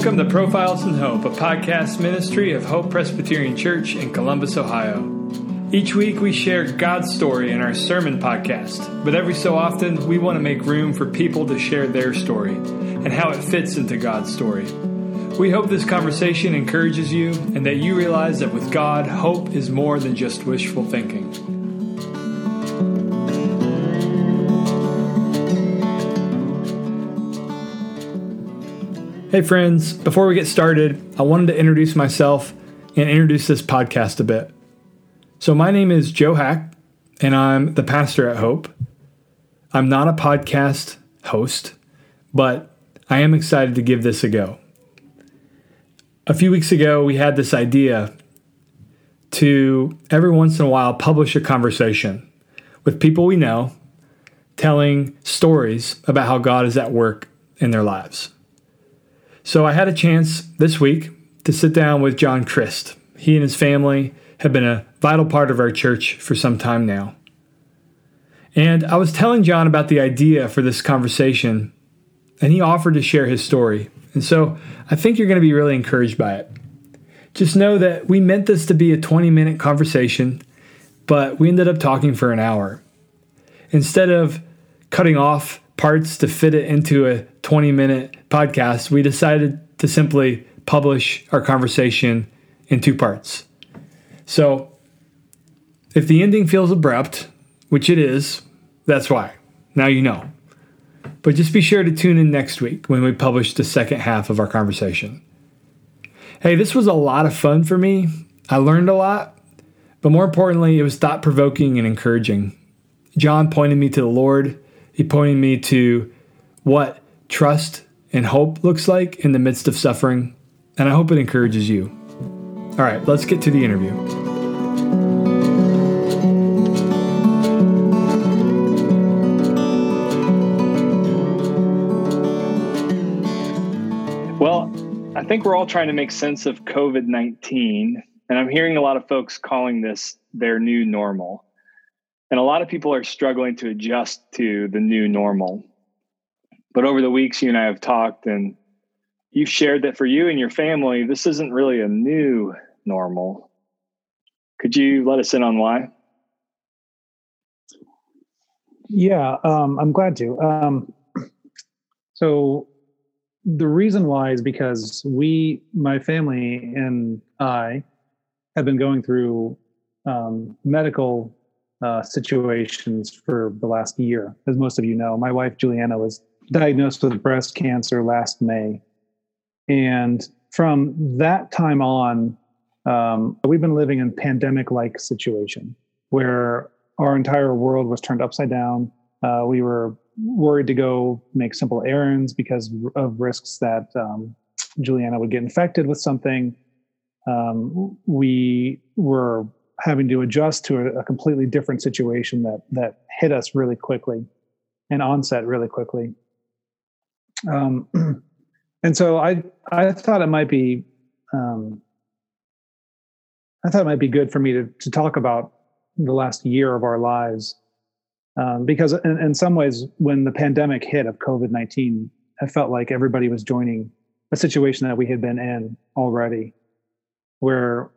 Welcome to Profiles in Hope, a podcast ministry of Hope Presbyterian Church in Columbus, Ohio. Each week we share God's story in our sermon podcast, but every so often we want to make room for people to share their story and how it fits into God's story. We hope this conversation encourages you and that you realize that with God, hope is more than just wishful thinking. Hey, friends, before we get started, I wanted to introduce myself and introduce this podcast a bit. So, my name is Joe Hack, and I'm the pastor at Hope. I'm not a podcast host, but I am excited to give this a go. A few weeks ago, we had this idea to every once in a while publish a conversation with people we know telling stories about how God is at work in their lives. So I had a chance this week to sit down with John Crist. He and his family have been a vital part of our church for some time now. And I was telling John about the idea for this conversation, and he offered to share his story. And so I think you're going to be really encouraged by it. Just know that we meant this to be a 20 minute conversation, but we ended up talking for an hour. Instead of cutting off parts to fit it into a 20 minute podcast, we decided to simply publish our conversation in two parts. So, if the ending feels abrupt, which it is, that's why. Now you know. But just be sure to tune in next week when we publish the second half of our conversation. Hey, this was a lot of fun for me. I learned a lot, but more importantly, it was thought provoking and encouraging. John pointed me to the Lord he pointed me to what trust and hope looks like in the midst of suffering, and I hope it encourages you. All right, let's get to the interview. Well, I think we're all trying to make sense of COVID 19, and I'm hearing a lot of folks calling this their new normal. And a lot of people are struggling to adjust to the new normal. But over the weeks, you and I have talked, and you've shared that for you and your family, this isn't really a new normal. Could you let us in on why? Yeah, um, I'm glad to. Um, so, the reason why is because we, my family, and I have been going through um, medical uh, situations for the last year. As most of you know, my wife Juliana was diagnosed with breast cancer last May, and from that time on, um, we've been living in pandemic-like situation where our entire world was turned upside down. Uh, we were worried to go make simple errands because of risks that um, Juliana would get infected with something. Um, we were having to adjust to a, a, completely different situation that that hit us really quickly and onset really quickly. Um, and so I I thought it might be um, I thought it might be good for me to to talk about the last year of our lives um, because in, in some ways when the pandemic hit of COVID nineteen, I felt like everybody was joining a situation that we had been in already, where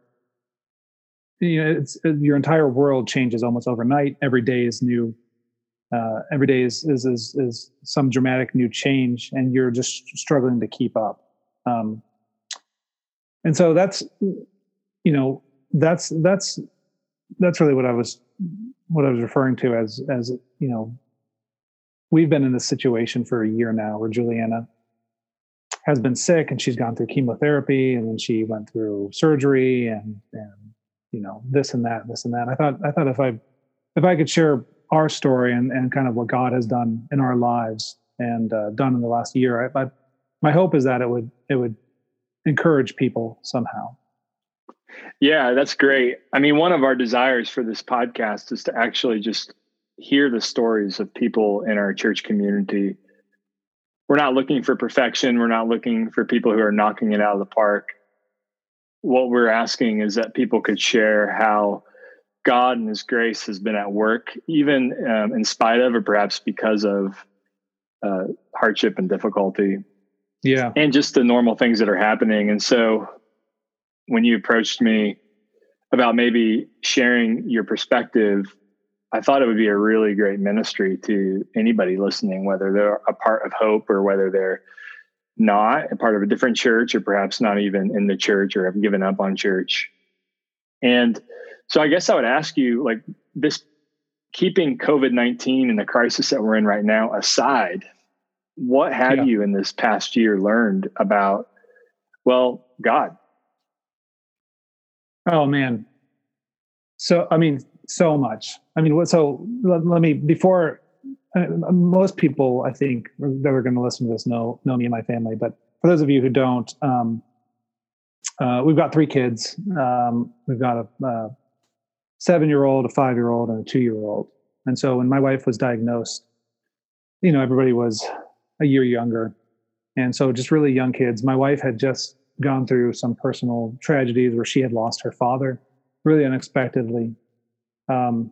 you know it's uh, your entire world changes almost overnight. Every day is new uh, every day is, is is is some dramatic new change and you're just struggling to keep up. Um, and so that's you know that's that's that's really what i was what i was referring to as as you know we've been in this situation for a year now where juliana has been sick and she's gone through chemotherapy and then she went through surgery and and you know this and that this and that. I thought i thought if i if i could share our story and, and kind of what god has done in our lives and uh, done in the last year I, I, my hope is that it would it would encourage people somehow. Yeah that's great. I mean one of our desires for this podcast is to actually just hear the stories of people in our church community. We're not looking for perfection. We're not looking for people who are knocking it out of the park what we're asking is that people could share how God and His grace has been at work, even um, in spite of, or perhaps because of uh, hardship and difficulty. Yeah. And just the normal things that are happening. And so when you approached me about maybe sharing your perspective, I thought it would be a really great ministry to anybody listening, whether they're a part of Hope or whether they're not a part of a different church or perhaps not even in the church or have given up on church. And so I guess I would ask you like this keeping COVID 19 and the crisis that we're in right now aside, what have yeah. you in this past year learned about, well, God? Oh, man. So, I mean, so much. I mean, so let, let me, before most people, I think, that are going to listen to this know, know me and my family. But for those of you who don't, um, uh, we've got three kids. Um, we've got a, a seven year old, a five year old, and a two year old. And so when my wife was diagnosed, you know, everybody was a year younger. And so just really young kids. My wife had just gone through some personal tragedies where she had lost her father really unexpectedly. Um,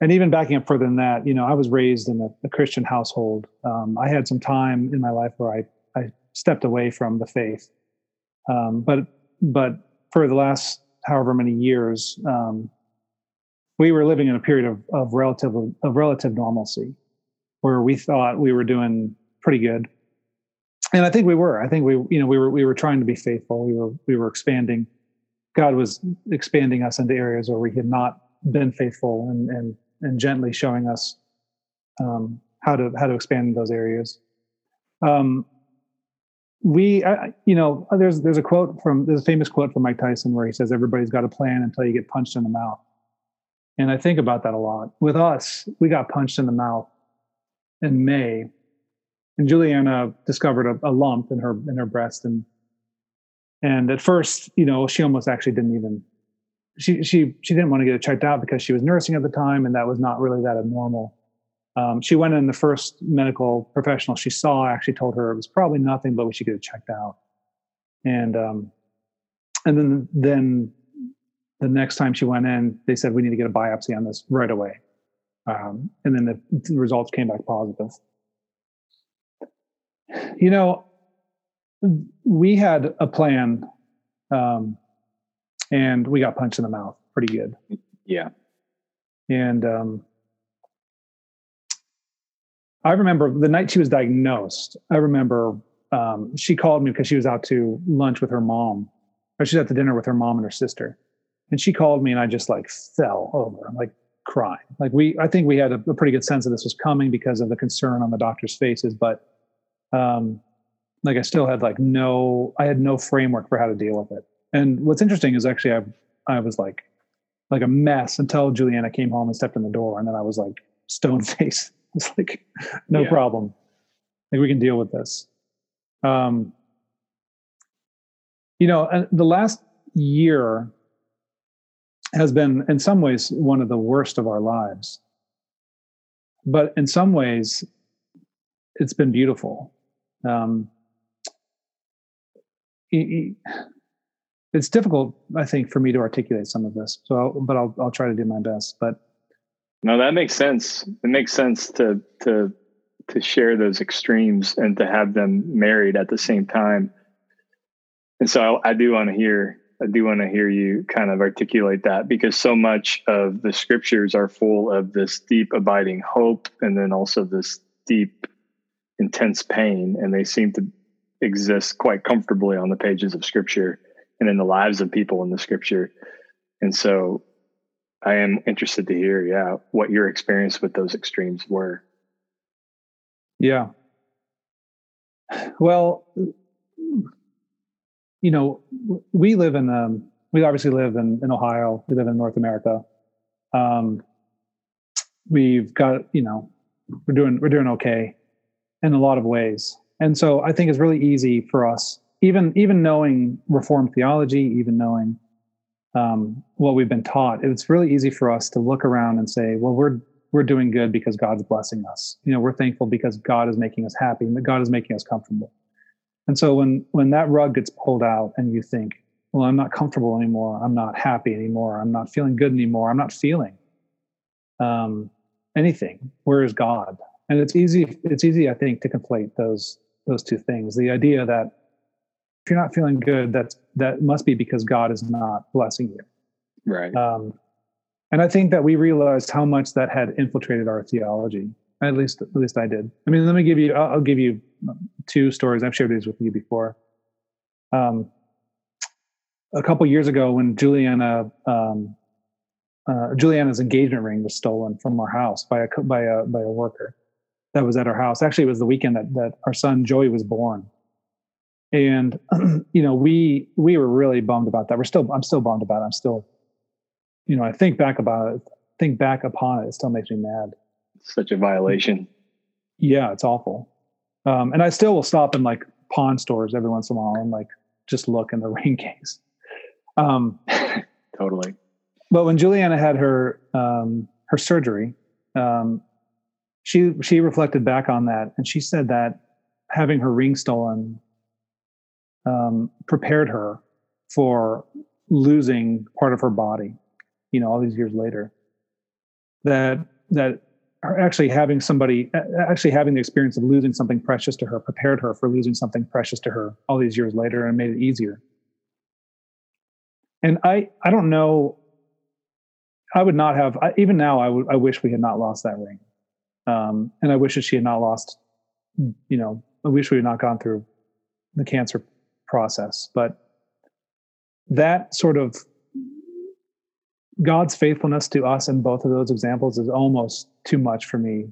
and even backing up further than that, you know, I was raised in a, a Christian household. Um, I had some time in my life where I, I stepped away from the faith. Um, but, but for the last however many years, um, we were living in a period of, of relative of relative normalcy where we thought we were doing pretty good and i think we were i think we you know we were we were trying to be faithful we were we were expanding god was expanding us into areas where we had not been faithful and and and gently showing us um, how to how to expand those areas um, we I, you know there's there's a quote from there's a famous quote from mike tyson where he says everybody's got a plan until you get punched in the mouth and I think about that a lot. With us, we got punched in the mouth in May, and Juliana discovered a, a lump in her in her breast, and and at first, you know, she almost actually didn't even she she she didn't want to get it checked out because she was nursing at the time, and that was not really that abnormal. Um, she went in the first medical professional she saw actually told her it was probably nothing, but we should get it checked out. And um, and then then the next time she went in, they said we need to get a biopsy on this right away. Um, and then the, the, results came back positive. You know, we had a plan, um, and we got punched in the mouth pretty good. Yeah. And um, I remember the night she was diagnosed. I remember um, she called me because she was out to lunch with her mom, or she was at the dinner with her mom and her sister and she called me and I just like fell over, like crying. Like we, I think we had a, a, pretty good sense that this was coming because of the concern on the doctor's faces, but um, like I still had like no, I had no framework for how to deal with it. And what's interesting is actually I, I was like, like a mess until Juliana came home and stepped in the door, and then I was like stone faced. It's like no yeah. problem. Like we can deal with this. Um, you know, the last year has been in some ways one of the worst of our lives but in some ways it's been beautiful um, it's difficult i think for me to articulate some of this. So I'll, but I'll, I'll try to do my best but no that makes sense. It makes sense to to to share those extremes and to have them married at the same time. And so I, I do want to hear I do want to hear you kind of articulate that because so much of the scriptures are full of this deep, abiding hope and then also this deep, intense pain. And they seem to exist quite comfortably on the pages of scripture and in the lives of people in the scripture. And so I am interested to hear, yeah, what your experience with those extremes were. Yeah. Well, you know, we live in um, we obviously live in, in Ohio. We live in North America. Um, we've got you know we're doing we're doing okay in a lot of ways, and so I think it's really easy for us, even even knowing Reformed theology, even knowing um, what we've been taught. It's really easy for us to look around and say, well, we're we're doing good because God's blessing us. You know, we're thankful because God is making us happy, and that God is making us comfortable. And so when when that rug gets pulled out and you think, well, I'm not comfortable anymore, I'm not happy anymore, I'm not feeling good anymore, I'm not feeling um, anything. Where is God? And it's easy. It's easy, I think, to conflate those those two things. The idea that if you're not feeling good, that's that must be because God is not blessing you. Right. Um, and I think that we realized how much that had infiltrated our theology. At least, at least I did. I mean, let me give you. I'll, I'll give you two stories. I've shared these with you before. Um, a couple years ago, when Juliana, um, uh, Juliana's engagement ring was stolen from our house by a by a by a worker that was at our house. Actually, it was the weekend that that our son Joey was born, and you know we we were really bummed about that. We're still I'm still bummed about it. I'm still, you know, I think back about it, think back upon it. It still makes me mad. Such a violation. Yeah, it's awful. Um, and I still will stop in like pawn stores every once in a while and like just look in the ring case. Um, totally. But when Juliana had her um, her surgery, um, she she reflected back on that, and she said that having her ring stolen um, prepared her for losing part of her body. You know, all these years later, that that actually having somebody actually having the experience of losing something precious to her prepared her for losing something precious to her all these years later and made it easier and i i don't know i would not have I, even now i would i wish we had not lost that ring um, and i wish that she had not lost you know i wish we had not gone through the cancer process but that sort of God's faithfulness to us in both of those examples is almost too much for me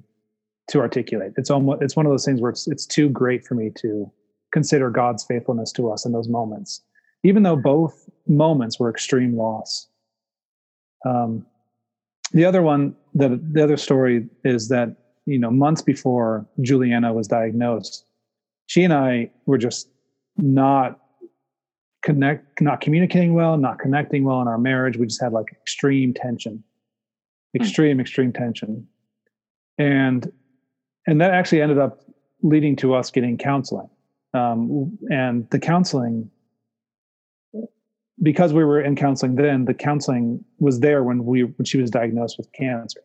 to articulate. It's almost it's one of those things where it's it's too great for me to consider God's faithfulness to us in those moments, even though both moments were extreme loss. Um, the other one, the the other story is that you know months before Juliana was diagnosed, she and I were just not connect not communicating well not connecting well in our marriage. We just had like extreme tension. Hmm. extreme extreme tension. And and that actually ended up leading to us getting counseling. Um, and the counseling because we were in counseling then the counseling was there when we when she was diagnosed with cancer.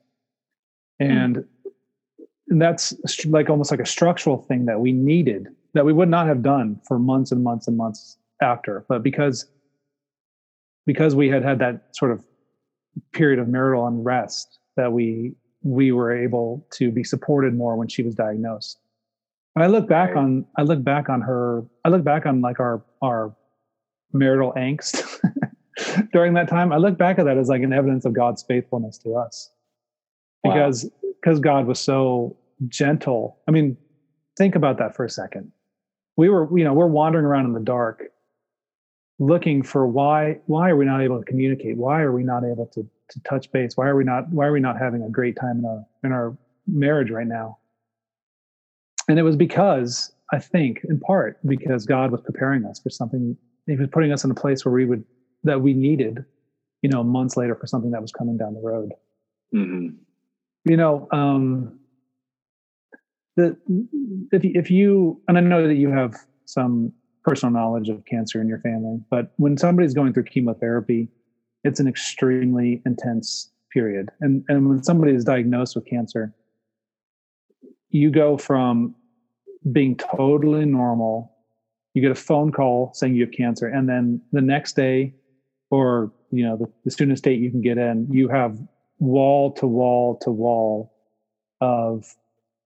Hmm. and and that's like almost like a structural thing that we needed that we would not have done for months and months and months after. But because because we had had that sort of period of marital unrest that we we were able to be supported more when she was diagnosed. And i look back right. on i look back on her i look back on like our our marital angst during that time. I look back at that as like an evidence of god's faithfulness to us. Because wow. because god was so gentle. I mean think about that for a second we were you know we're wandering around in the dark looking for why why are we not able to communicate? Why are we not able to to touch base? Why are we not why are we not having a great time in our in our marriage right now? And it was because i think in part because god was preparing us for something. He was putting us in a place where we would that we needed you know months later for something that was coming down the road. Mm-hmm. you know um if if you and i know that you have some personal knowledge of cancer in your family, but when somebody's going through chemotherapy, it's an extremely intense period. And and when somebody is diagnosed with cancer, you go from being totally normal, you get a phone call saying you have cancer, and then the next day, or you know, the, the soonest date you can get in, you have wall to wall to wall of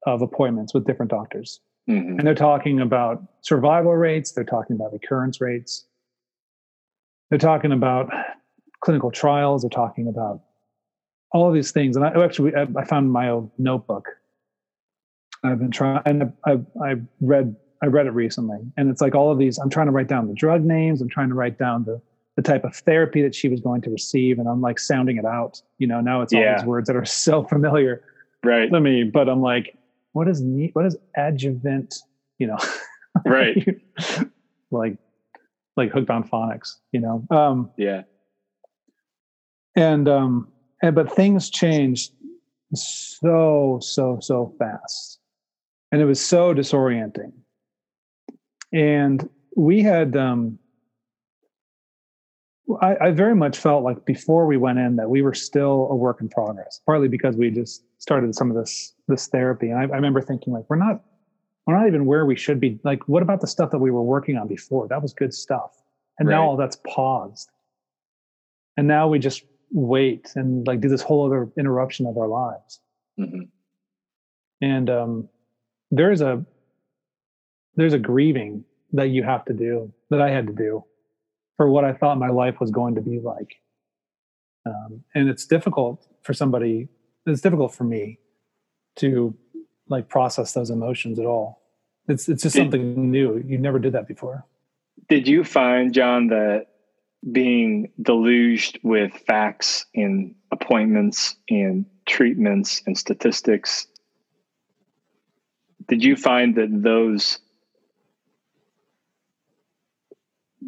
of appointments with different doctors Mm-hmm. And they're talking about survival rates, they're talking about recurrence rates, they're talking about clinical trials, they're talking about all of these things. And I actually, I found my own notebook. I've been trying, and I, I read, I read it recently, and it's like all of these. I'm trying to write down the drug names. I'm trying to write down the the type of therapy that she was going to receive, and I'm like sounding it out. You know, now it's all yeah. these words that are so familiar, right? To me, but I'm like, what is neat what is adjuvant you know? Right. Like like hooked on phonics you know? Um yeah. and um and but things changed so so so fast. And it was so disorienting. And we had um I, I, very much felt like before we went in that we were still a work in progress, partly because we just started some of this this therapy. And I, I remember thinking like, we're not we're not even where we should be. Like, what about the stuff that we were working on before? That was good stuff. And right. now all that's paused. And now we just wait and like do this whole other interruption of our lives. Mm-hmm. And um, there's a there's a grieving that you have to do that I had to do for what I thought my life was going to be like. Um, and it's difficult for somebody. It's difficult for me to like process those emotions at all. It's it's just did, something new. You never did that before. Did you find John that being deluged with facts and appointments and treatments and statistics did you find that those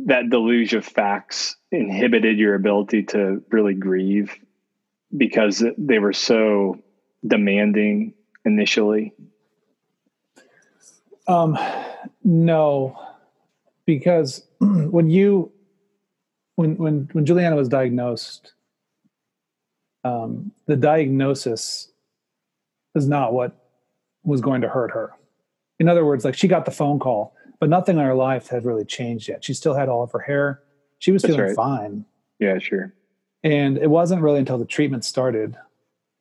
that deluge of facts inhibited your ability to really grieve because they were so demanding initially um no because when you when when when Juliana was diagnosed, um, the diagnosis is not what was going to hurt her. In other words, like she got the phone call, but nothing in her life had really changed yet. She still had all of her hair. She was That's feeling right. fine. Yeah, sure. And it wasn't really until the treatment started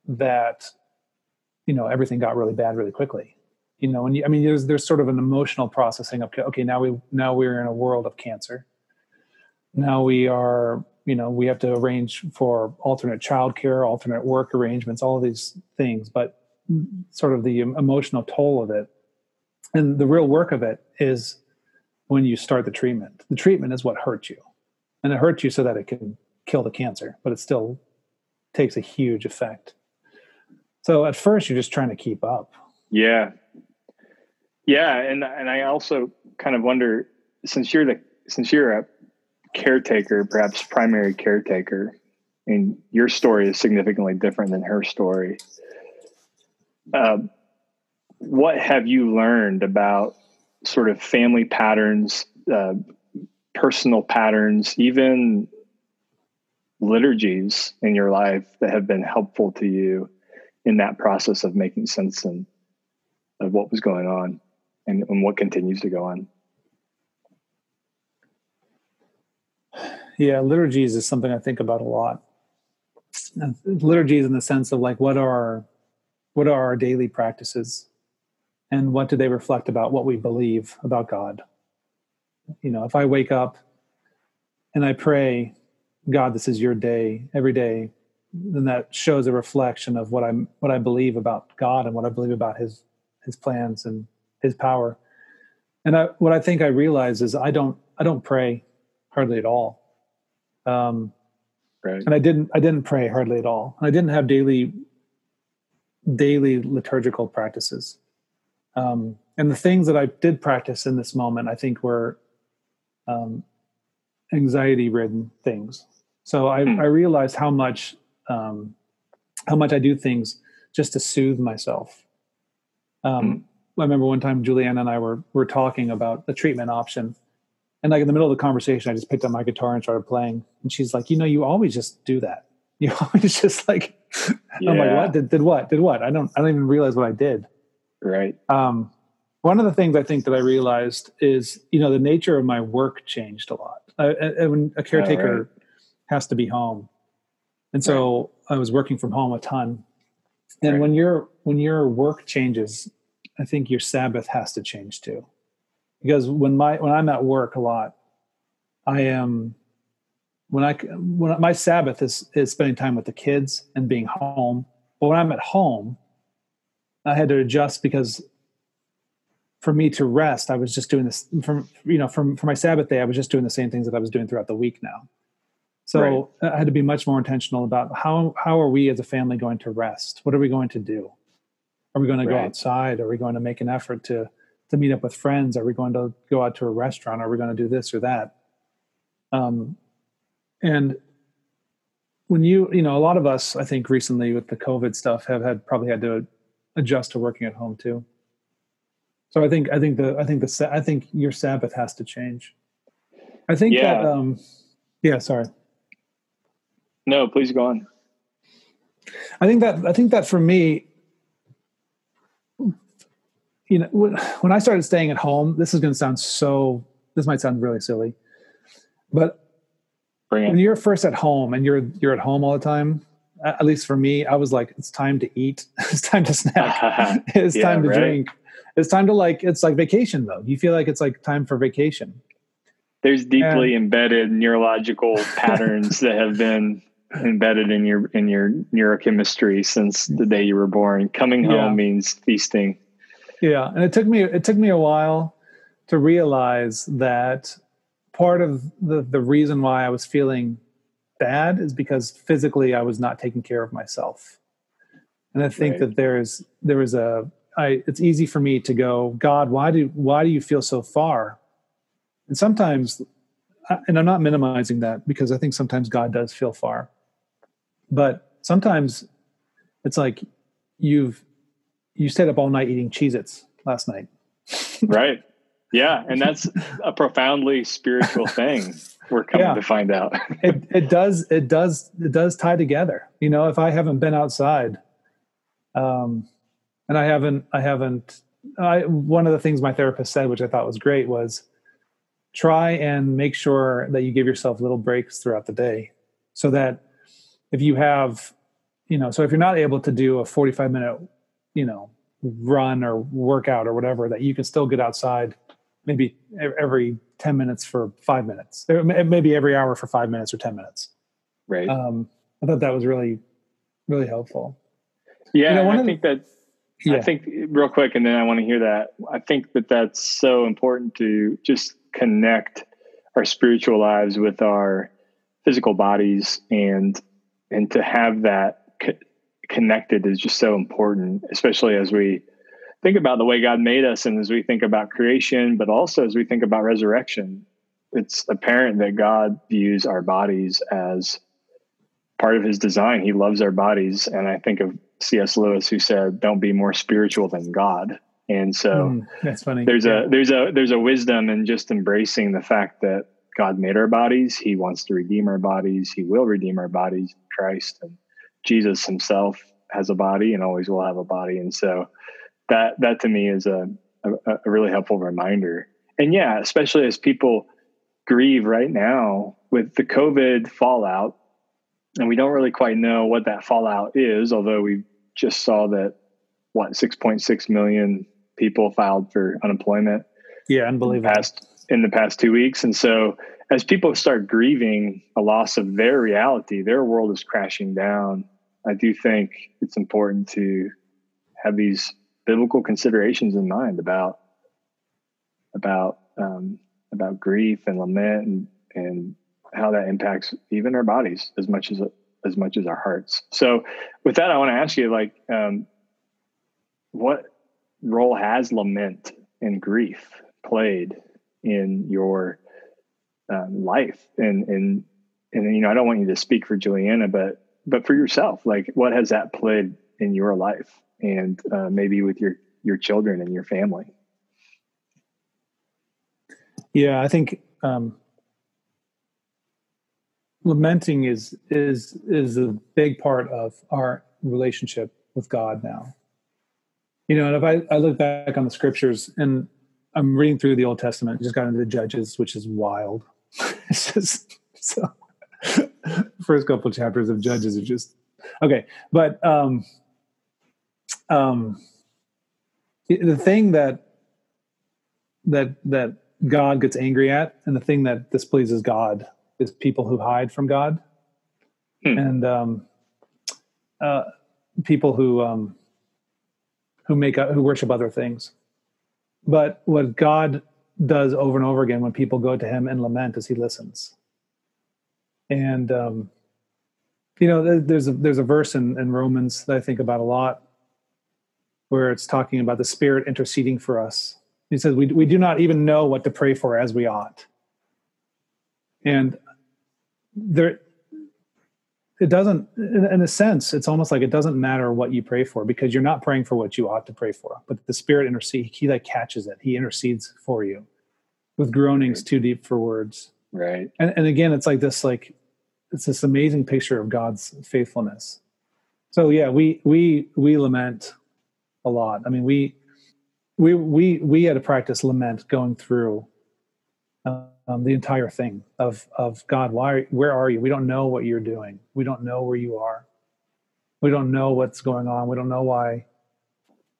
that you know everything got really bad really quickly. You know, and you, I mean, there's there's sort of an emotional processing of okay, now we now we're in a world of cancer. Now we are you know we have to arrange for alternate childcare alternate work arrangements all these things but sort of the emotional toll of it. And the real work of it is when you start the treatment. The treatment is what hurts you and it hurts you so that it can kill the cancer but it still takes a huge effect so at first you're just trying to keep up yeah yeah and and i also kind of wonder since you're the since you're a caretaker, perhaps primary caretaker, and your story is significantly different than her story. Uh, what have you learned about sort of family patterns, uh, personal patterns, even liturgies in your life that have been helpful to you in that process of making sense and of what was going on and, and what continues to go on? yeah liturgies is something i think about a lot. Liturgies in the sense of like what are what are our daily practices? And what do they reflect about what we believe about god? You know if i wake up and i pray god this is your day. Every day then that shows a reflection of what i'm what i believe about god and what i believe about his his plans and his power and I, what i think i realize is i don't i don't pray hardly at all um, right. And I didn't I didn't pray hardly at all. I didn't have daily daily liturgical practices. Um, and the things that I did practice in this moment, I think, were um, anxiety ridden things. So I, mm. I realized how much um, how much I do things just to soothe myself. Um, mm. I remember one time Juliana and I were were talking about the treatment option, and like in the middle of the conversation, I just picked up my guitar and started playing. And she's like, you know, you always just do that. You always just like, yeah. I'm like, what? Did, did what? Did what? I don't, I don't even realize what I did. Right. Um, one of the things I think that I realized is, you know, the nature of my work changed a lot. I, I, when a caretaker oh, right. has to be home, and so. I was working from home a ton. And right. when your when your work changes, I think your Sabbath has to change too because when my when I'm at work a lot, I am when I when my Sabbath is is spending time with the kids and being home. But when I'm at home, I had to adjust because for me to rest, I was just doing this from you know from for my Sabbath day, I was just doing the same things that I was doing throughout the week now. So right. I had to be much more intentional about how how are we as a family going to rest? What are we going to do? Are we going to right. go outside? Are we going to make an effort to to meet up with friends? Are we going to go out to a restaurant? Are we going to do this or that? Um, and when you, you know, a lot of us, I think recently with the COVID stuff have had probably had to adjust to working at home too. So I think, I think the, I think the, I think your Sabbath has to change. I think yeah. that, um, yeah, sorry. No, please go on. I think that, I think that for me, you know, when, when I started staying at home, this is going to sound so, this might sound really silly, but when you're first at home and you're, you're at home all the time, at least for me, I was like, it's time to eat. it's time to snack. it's yeah, time to right? drink. It's time to like, it's like vacation though. You feel like it's like time for vacation. There's deeply and, embedded neurological patterns that have been embedded in your in your neurochemistry since the day you were born. Coming home yeah. means feasting. Yeah, and it took me it took me a while to realize that part of the the reason why I was feeling bad is because physically I was not taking care of myself. And I think right. that there's there was a I it's easy for me to go, God, why do why do you feel so far? And sometimes and I'm not minimizing that because I think sometimes God does feel far. But sometimes it's like you've you stayed up all night eating Cheez Its last night. right. Yeah. And that's a profoundly spiritual thing we're coming yeah. to find out. it it does it does it does tie together. You know, if I haven't been outside, um and I haven't I haven't I one of the things my therapist said, which I thought was great, was try and make sure that you give yourself little breaks throughout the day so that if you have you know so if you're not able to do a 45 minute you know run or workout or whatever that you can still get outside maybe every 10 minutes for five minutes maybe every hour for five minutes or 10 minutes. Right. Um, i thought that was really really helpful. Yeah you know, i think the, that yeah. i think real quick and then i want to hear that. I think that that's so important to just connect our spiritual lives with our physical bodies and and to have that co- connected is just so important especially as we think about the way god made us and as we think about creation but also as we think about resurrection. It's apparent that god views our bodies as part of his design. He loves our bodies and i think of cs lewis who said don't be more spiritual than god and so mm, that's funny. There's yeah. a there's a there's a wisdom in just embracing the fact that God made our bodies. He wants to redeem our bodies. He will redeem our bodies. Christ and Jesus Himself has a body and always will have a body. And so that that to me is a a, a really helpful reminder. And yeah, especially as people grieve right now with the COVID fallout, and we don't really quite know what that fallout is, although we just saw that what 6.6 million people filed for unemployment. Yeah, unbelievable. In the past, in the past two weeks, and so as people start grieving a loss of their reality, their world is crashing down. I do think it's important to have these biblical considerations in mind about about um, about grief and lament and and how that impacts even our bodies as much as as much as our hearts. So, with that, I want to ask you, like, um, what role has lament and grief played in your um, life. And and and you know I don't want you to speak for Juliana but but for yourself like what has that played in your life and uh, maybe with your your children and your family? Yeah I think um, lamenting is is is a big part of our relationship with God now you know, and if I, I look back on the scriptures and I'm reading through the Old Testament, just got into the Judges, which is wild. it's just so first couple chapters of Judges are just okay. But um um the thing that that that God gets angry at and the thing that displeases God is people who hide from God. Hmm. And um uh people who um who make who worship other things. But what God does over and over again when people go to Him and lament is He listens. And um, you know, there's a there's a verse in, in Romans that I think about a lot, where it's talking about the Spirit interceding for us. He says we we do not even know what to pray for as we ought. And there it doesn't in a sense it's almost like it doesn't matter what you pray for because you're not praying for what you ought to pray for but the spirit intercedes he like catches it. He intercedes for you with groanings too deep for words. Right. And, and again it's like this like it's this amazing picture of god's faithfulness. So yeah we we we lament a lot. I mean we we we we had to practice lament going through uh, um, the entire thing of of God. Why? Where are you? We don't know what you're doing. We don't know where you are. We don't know what's going on. We don't know why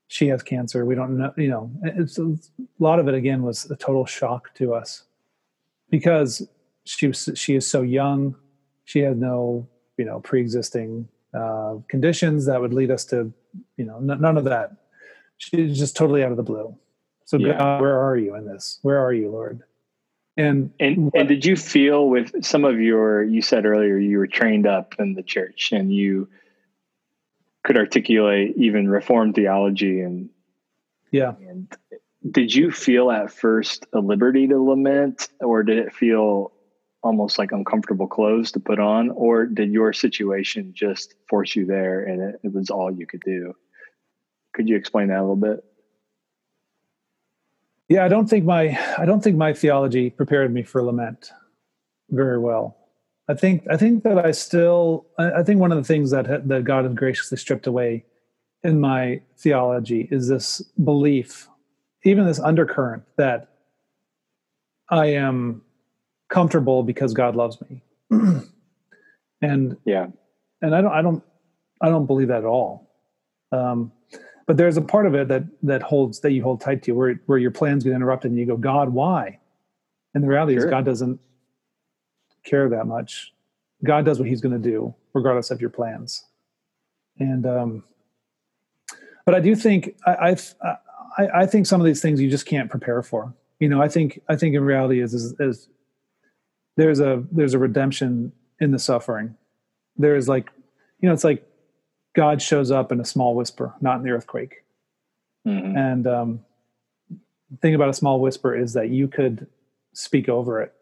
she has cancer. We don't know. You know, it's, a lot of it. Again, was a total shock to us because she was she is so young. She had no you know pre-existing uh, conditions that would lead us to you know n- none of that. She's just totally out of the blue. So yeah. God, where are you in this? Where are you, Lord? And and what, and did you feel with some of your you said earlier you were trained up in the church and you could articulate even reformed theology and yeah. and did you feel at first a liberty to lament or did it feel almost like uncomfortable clothes to put on? Or did your situation just force you there and it, it was all you could do? Could you explain that a little bit yeah, I don't think my I don't think my theology prepared me for lament very well. I think I think that I still I think one of the things that that God has graciously stripped away in my theology is this belief, even this undercurrent that I am comfortable because God loves me. and yeah, and I don't I don't I don't believe that at all. Um, but there's a part of it that that holds that you hold tight to where where your plans get interrupted and you go god why? And the reality sure. is god doesn't care that much. God does what he's going to do regardless of your plans. And um but i do think I, I i think some of these things you just can't prepare for. You know i think i think in reality is is, is there's a there's a redemption in the suffering. There's like you know it's like God shows up in a small whisper, not in the earthquake. Mm-hmm. And um, the thing about a small whisper is that you could speak over it.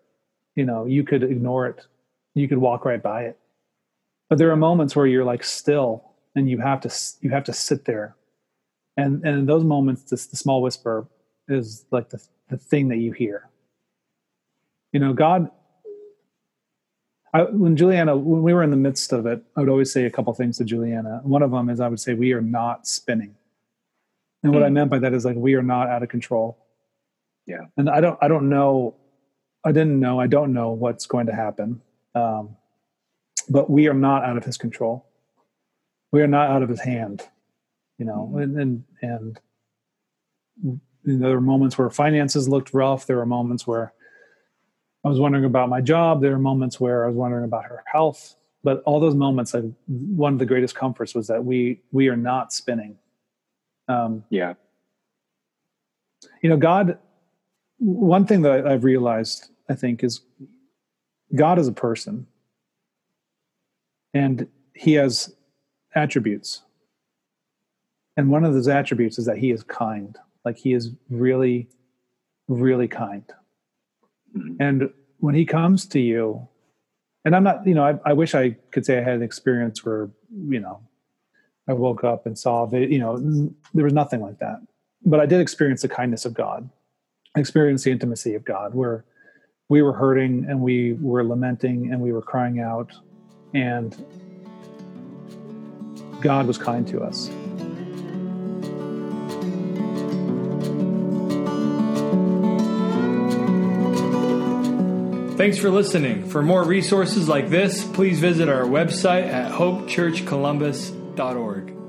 You know, you could ignore it. You could walk right by it. But there are moments where you're like still, and you have to you have to sit there. And and in those moments, this the small whisper is like the the thing that you hear. You know, God I, when Juliana, when we were in the midst of it, I would always say a couple things to Juliana. One of them is I would say, we are not spinning. And what I hmm. meant by that is like, we are not out of control. Yeah. And I don't, I don't know, I didn't know, I don't know what's going to happen. Um, but we are not out of his control. We are not out of his hand, you know, mm-hmm. and, and, and there were moments where finances looked rough. There were moments where I was wondering about my job. There were moments where I was wondering about her health. But all those moments, I, one of the greatest comforts was that we we are not spinning. Um, yeah. You know, God. One thing that I've realized, I think, is God is a person, and He has attributes. And one of those attributes is that He is kind. Like He is really, really kind Mm-hmm. And when he comes to you, and I'm not, you know, I, I, wish I could say I had an experience where, you know, I woke up and saw that, you know, there was nothing like that. But I did experience the kindness of God, I experienced the intimacy of God, where we were hurting and we were lamenting and we were crying out, and God was kind to us. Thanks for listening. For more resources like this, please visit our website at hopechurchcolumbus.org.